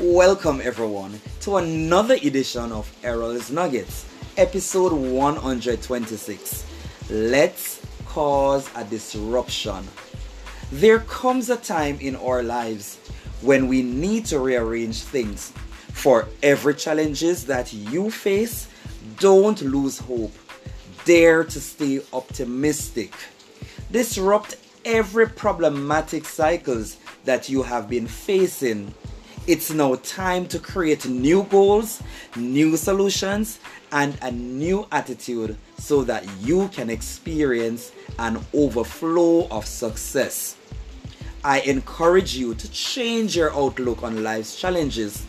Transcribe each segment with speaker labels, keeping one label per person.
Speaker 1: Welcome everyone to another edition of Errol's Nuggets, episode 126. Let's cause a disruption. There comes a time in our lives when we need to rearrange things. For every challenges that you face, don't lose hope. Dare to stay optimistic. Disrupt every problematic cycles that you have been facing it's now time to create new goals, new solutions, and a new attitude so that you can experience an overflow of success. I encourage you to change your outlook on life's challenges.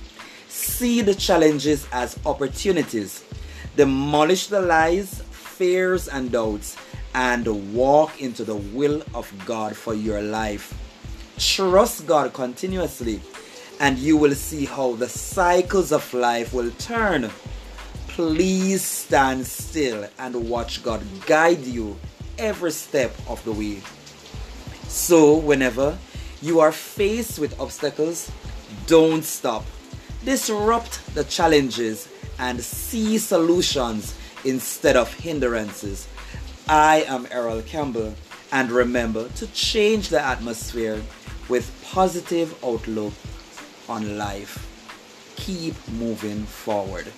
Speaker 1: See the challenges as opportunities. Demolish the lies, fears, and doubts, and walk into the will of God for your life. Trust God continuously and you will see how the cycles of life will turn. Please stand still and watch God guide you every step of the way. So, whenever you are faced with obstacles, don't stop. Disrupt the challenges and see solutions instead of hindrances. I am Errol Campbell, and remember to change the atmosphere with positive outlook on life. Keep moving forward.